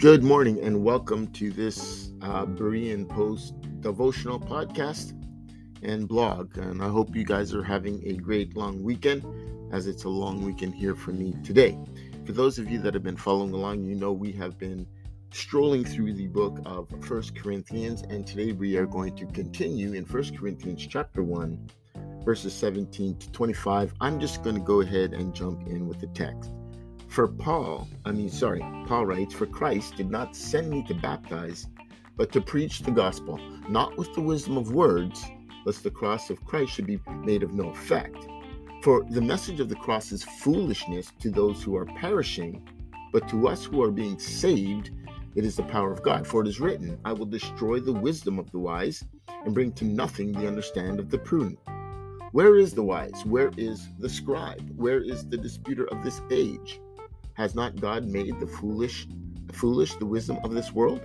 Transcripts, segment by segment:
Good morning and welcome to this uh, Berean Post devotional podcast and blog. And I hope you guys are having a great long weekend, as it's a long weekend here for me today. For those of you that have been following along, you know we have been strolling through the book of First Corinthians, and today we are going to continue in First Corinthians chapter 1, verses 17 to 25. I'm just going to go ahead and jump in with the text. For Paul, I mean, sorry, Paul writes, For Christ did not send me to baptize, but to preach the gospel, not with the wisdom of words, lest the cross of Christ should be made of no effect. For the message of the cross is foolishness to those who are perishing, but to us who are being saved, it is the power of God. For it is written, I will destroy the wisdom of the wise and bring to nothing the understand of the prudent. Where is the wise? Where is the scribe? Where is the disputer of this age? Has not God made the foolish foolish the wisdom of this world?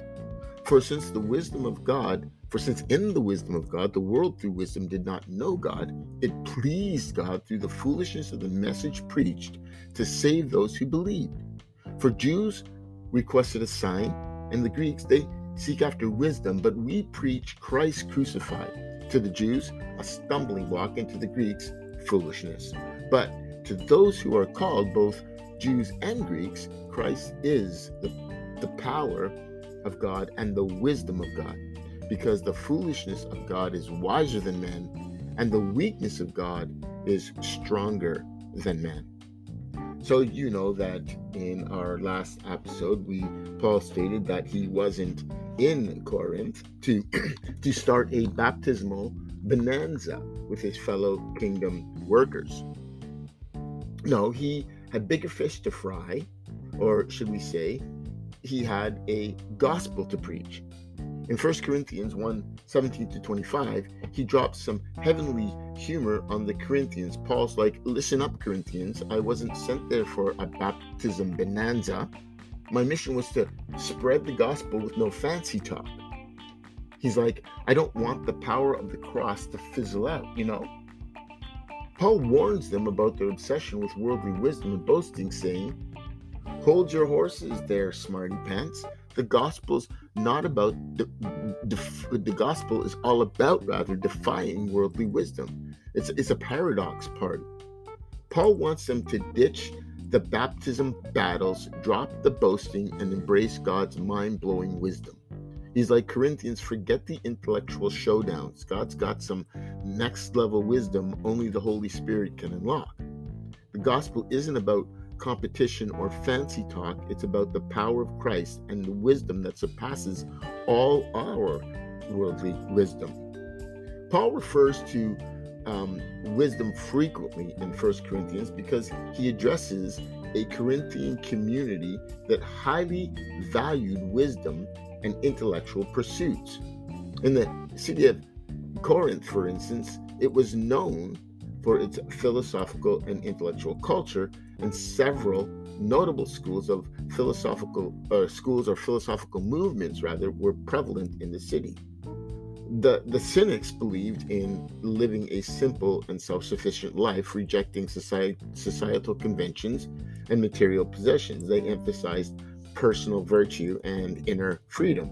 For since the wisdom of God, for since in the wisdom of God the world through wisdom did not know God, it pleased God through the foolishness of the message preached to save those who believed. For Jews requested a sign, and the Greeks they seek after wisdom, but we preach Christ crucified. To the Jews, a stumbling block, and to the Greeks, foolishness. But to those who are called, both Jews and Greeks, Christ is the, the power of God and the wisdom of God, because the foolishness of God is wiser than men, and the weakness of God is stronger than man. So you know that in our last episode, we Paul stated that he wasn't in Corinth to to start a baptismal bonanza with his fellow kingdom workers. No, he had bigger fish to fry, or should we say, he had a gospel to preach. In 1 Corinthians 1 17 to 25, he drops some heavenly humor on the Corinthians. Paul's like, Listen up, Corinthians. I wasn't sent there for a baptism bonanza. My mission was to spread the gospel with no fancy talk. He's like, I don't want the power of the cross to fizzle out, you know? Paul warns them about their obsession with worldly wisdom and boasting, saying, Hold your horses there, smarty pants. The gospel's not about the, the, gospel is all about rather defying worldly wisdom. It's, it's a paradox part. Paul wants them to ditch the baptism battles, drop the boasting, and embrace God's mind blowing wisdom. He's like Corinthians, forget the intellectual showdowns. God's got some next level wisdom only the Holy Spirit can unlock. The gospel isn't about competition or fancy talk, it's about the power of Christ and the wisdom that surpasses all our worldly wisdom. Paul refers to um, wisdom frequently in 1 Corinthians because he addresses a Corinthian community that highly valued wisdom and intellectual pursuits. In the city of Corinth, for instance, it was known for its philosophical and intellectual culture, and several notable schools of philosophical uh, schools or philosophical movements rather were prevalent in the city. The, the Cynics believed in living a simple and self sufficient life, rejecting society, societal conventions and material possessions. They emphasized personal virtue and inner freedom.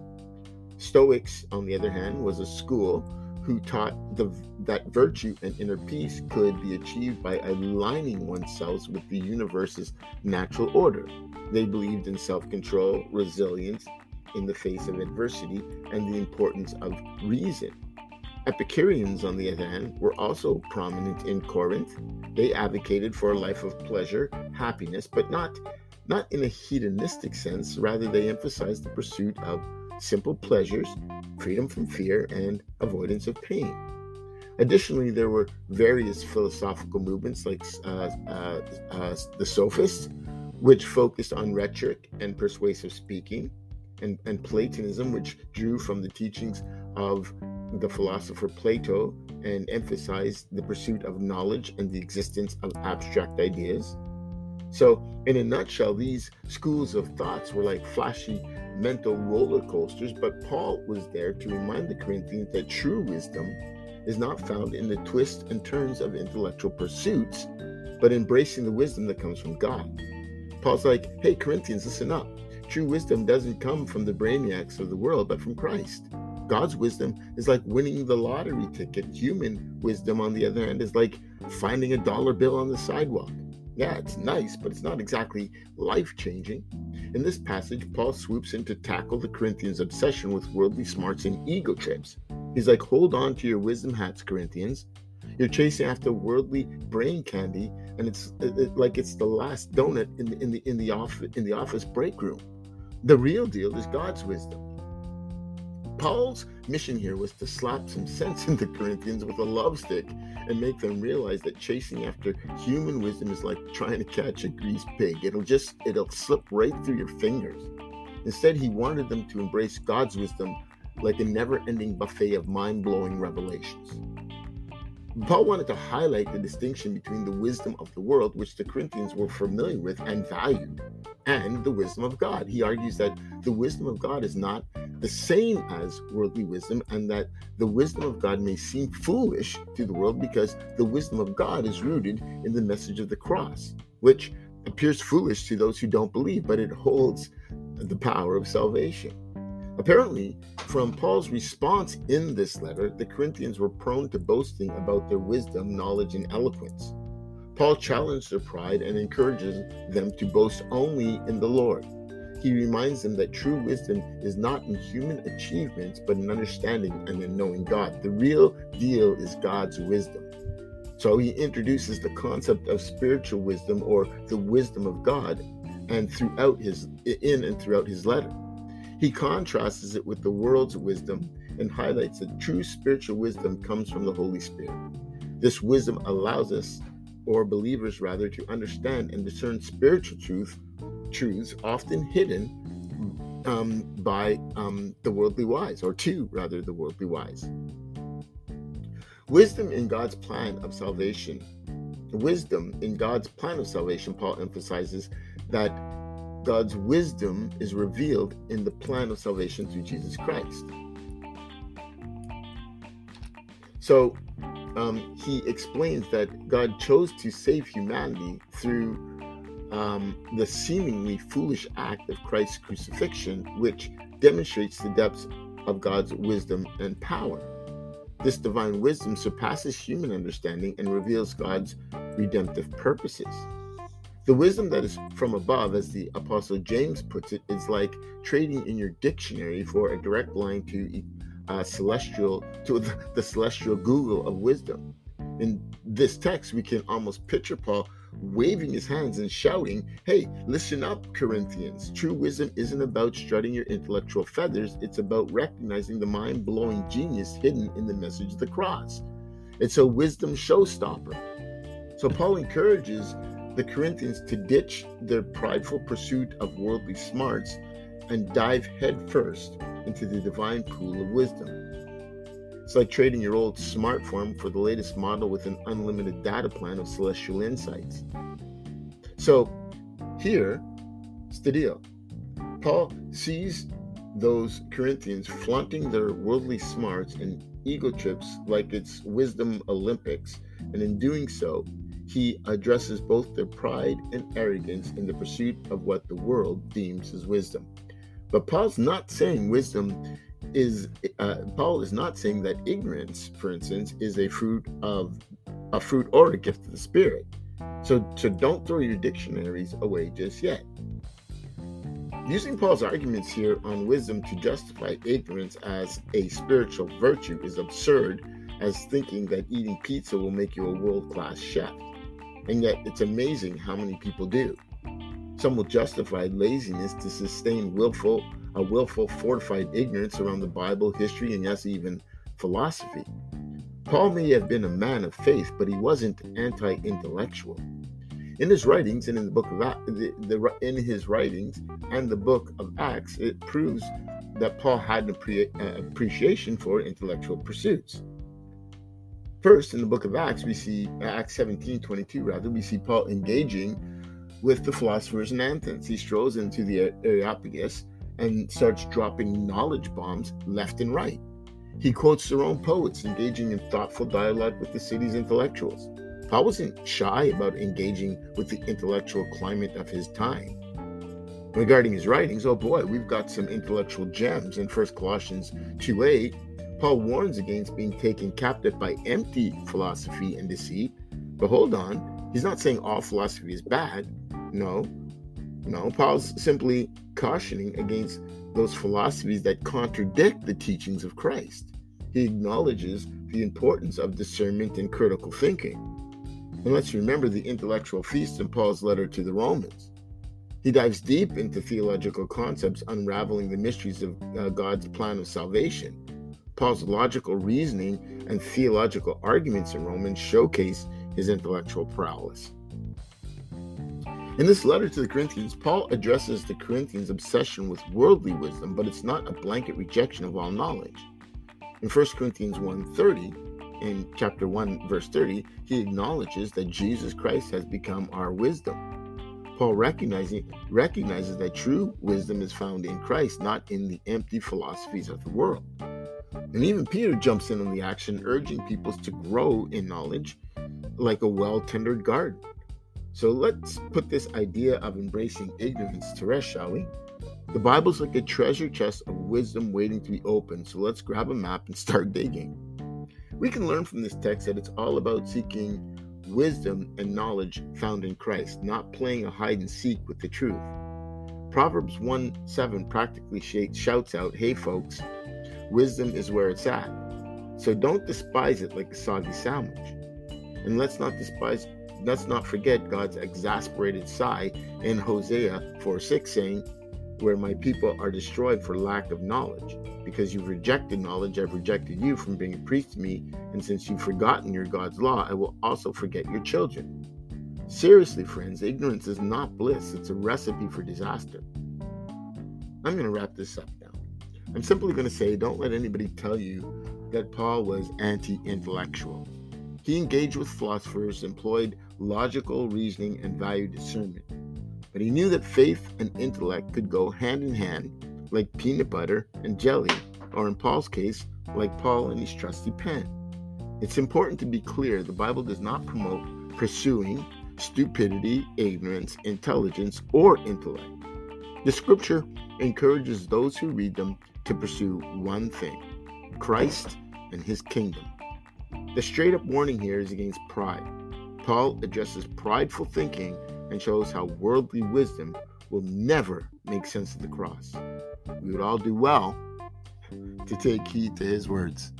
Stoics, on the other hand, was a school who taught the, that virtue and inner peace could be achieved by aligning oneself with the universe's natural order. They believed in self control, resilience in the face of adversity, and the importance of reason. Epicureans, on the other hand, were also prominent in Corinth. They advocated for a life of pleasure, happiness, but not, not in a hedonistic sense. Rather, they emphasized the pursuit of simple pleasures, freedom from fear, and avoidance of pain. Additionally, there were various philosophical movements like uh, uh, uh, the Sophists, which focused on rhetoric and persuasive speaking, and, and Platonism, which drew from the teachings of the philosopher Plato and emphasized the pursuit of knowledge and the existence of abstract ideas. So, in a nutshell, these schools of thoughts were like flashy mental roller coasters, but Paul was there to remind the Corinthians that true wisdom is not found in the twists and turns of intellectual pursuits, but embracing the wisdom that comes from God. Paul's like, hey, Corinthians, listen up. True wisdom doesn't come from the brainiacs of the world, but from Christ. God's wisdom is like winning the lottery ticket. Human wisdom, on the other hand, is like finding a dollar bill on the sidewalk. Yeah, it's nice, but it's not exactly life changing. In this passage, Paul swoops in to tackle the Corinthians' obsession with worldly smarts and ego trips. He's like, hold on to your wisdom hats, Corinthians. You're chasing after worldly brain candy, and it's it, it, like it's the last donut in the in the in the office in the office break room. The real deal is God's wisdom. Paul's mission here was to slap some sense into Corinthians with a love stick and make them realize that chasing after human wisdom is like trying to catch a greased pig. It'll just it'll slip right through your fingers. Instead, he wanted them to embrace God's wisdom like a never-ending buffet of mind-blowing revelations. Paul wanted to highlight the distinction between the wisdom of the world, which the Corinthians were familiar with and valued, and the wisdom of God. He argues that the wisdom of God is not the same as worldly wisdom, and that the wisdom of God may seem foolish to the world because the wisdom of God is rooted in the message of the cross, which appears foolish to those who don't believe, but it holds the power of salvation. Apparently, from Paul's response in this letter, the Corinthians were prone to boasting about their wisdom, knowledge, and eloquence. Paul challenged their pride and encourages them to boast only in the Lord. He reminds them that true wisdom is not in human achievements, but in understanding and in knowing God. The real deal is God's wisdom. So he introduces the concept of spiritual wisdom or the wisdom of God and throughout his in and throughout his letter. He contrasts it with the world's wisdom and highlights that true spiritual wisdom comes from the Holy Spirit. This wisdom allows us, or believers rather, to understand and discern spiritual truth, truths often hidden um, by um, the worldly wise, or to rather the worldly wise. Wisdom in God's plan of salvation. Wisdom in God's plan of salvation, Paul emphasizes that God's wisdom is revealed in the plan of salvation through Jesus Christ. So um, he explains that God chose to save humanity through um, the seemingly foolish act of Christ's crucifixion, which demonstrates the depths of God's wisdom and power. This divine wisdom surpasses human understanding and reveals God's redemptive purposes. The wisdom that is from above, as the Apostle James puts it, is like trading in your dictionary for a direct line to uh, celestial to the celestial Google of wisdom. In this text, we can almost picture Paul waving his hands and shouting, Hey, listen up, Corinthians. True wisdom isn't about strutting your intellectual feathers, it's about recognizing the mind blowing genius hidden in the message of the cross. It's a wisdom showstopper. So Paul encourages the Corinthians to ditch their prideful pursuit of worldly smarts and dive headfirst into the divine pool of wisdom. It's like trading your old smartphone for the latest model with an unlimited data plan of celestial insights. So, here's the deal Paul sees those Corinthians flaunting their worldly smarts and ego trips like it's wisdom Olympics, and in doing so, he addresses both their pride and arrogance in the pursuit of what the world deems as wisdom. But Paul's not saying wisdom is uh, Paul is not saying that ignorance, for instance, is a fruit of a fruit or a gift of the Spirit. So, so don't throw your dictionaries away just yet. Using Paul's arguments here on wisdom to justify ignorance as a spiritual virtue is absurd as thinking that eating pizza will make you a world class chef. And yet, it's amazing how many people do. Some will justify laziness to sustain willful, a willful, fortified ignorance around the Bible, history, and yes, even philosophy. Paul may have been a man of faith, but he wasn't anti-intellectual. In his writings and in the book of the, the, in his writings and the book of Acts, it proves that Paul had an uh, appreciation for intellectual pursuits. First, in the book of Acts, we see Acts 17, 22, rather, we see Paul engaging with the philosophers in Athens. He strolls into the Areopagus and starts dropping knowledge bombs left and right. He quotes their own poets, engaging in thoughtful dialogue with the city's intellectuals. Paul wasn't shy about engaging with the intellectual climate of his time. Regarding his writings, oh boy, we've got some intellectual gems. In 1 Colossians 2 8, Paul warns against being taken captive by empty philosophy and deceit. But hold on, he's not saying all philosophy is bad. No, no, Paul's simply cautioning against those philosophies that contradict the teachings of Christ. He acknowledges the importance of discernment and critical thinking. And let's remember the intellectual feast in Paul's letter to the Romans. He dives deep into theological concepts, unraveling the mysteries of uh, God's plan of salvation. Paul's logical reasoning and theological arguments in Romans showcase his intellectual prowess. In this letter to the Corinthians, Paul addresses the Corinthians' obsession with worldly wisdom, but it's not a blanket rejection of all knowledge. In 1 Corinthians 1:30, in chapter 1 verse 30, he acknowledges that Jesus Christ has become our wisdom. Paul recognizes that true wisdom is found in Christ, not in the empty philosophies of the world. And even Peter jumps in on the action, urging people to grow in knowledge like a well tended garden. So let's put this idea of embracing ignorance to rest, shall we? The Bible's like a treasure chest of wisdom waiting to be opened, so let's grab a map and start digging. We can learn from this text that it's all about seeking wisdom and knowledge found in Christ, not playing a hide and seek with the truth. Proverbs 1 7 practically shouts out, Hey folks, wisdom is where it's at. So don't despise it like a soggy sandwich. And let's not despise let's not forget God's exasperated sigh in Hosea 4 6, saying, Where my people are destroyed for lack of knowledge. Because you've rejected knowledge, I've rejected you from being a priest to me, and since you've forgotten your God's law, I will also forget your children. Seriously, friends, ignorance is not bliss, it's a recipe for disaster. I'm going to wrap this up now. I'm simply going to say don't let anybody tell you that Paul was anti intellectual. He engaged with philosophers, employed logical reasoning, and valued discernment. But he knew that faith and intellect could go hand in hand, like peanut butter and jelly, or in Paul's case, like Paul and his trusty pen. It's important to be clear the Bible does not promote pursuing stupidity, ignorance, intelligence, or intellect. The scripture encourages those who read them to pursue one thing Christ and his kingdom. The straight up warning here is against pride. Paul addresses prideful thinking and shows how worldly wisdom will never make sense of the cross. We would all do well to take heed to his words.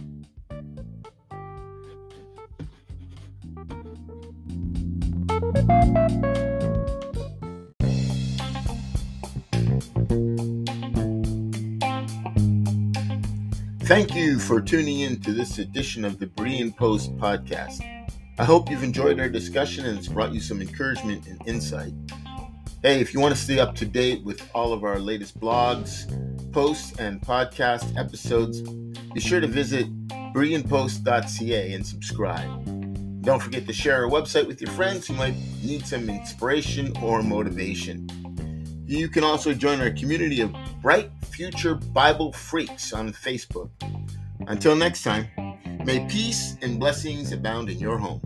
Thank you for tuning in to this edition of the Berean Post podcast. I hope you've enjoyed our discussion and it's brought you some encouragement and insight. Hey, if you want to stay up to date with all of our latest blogs, posts, and podcast episodes, be sure to visit bereanpost.ca and subscribe. Don't forget to share our website with your friends who might need some inspiration or motivation. You can also join our community of bright future Bible freaks on Facebook. Until next time, may peace and blessings abound in your home.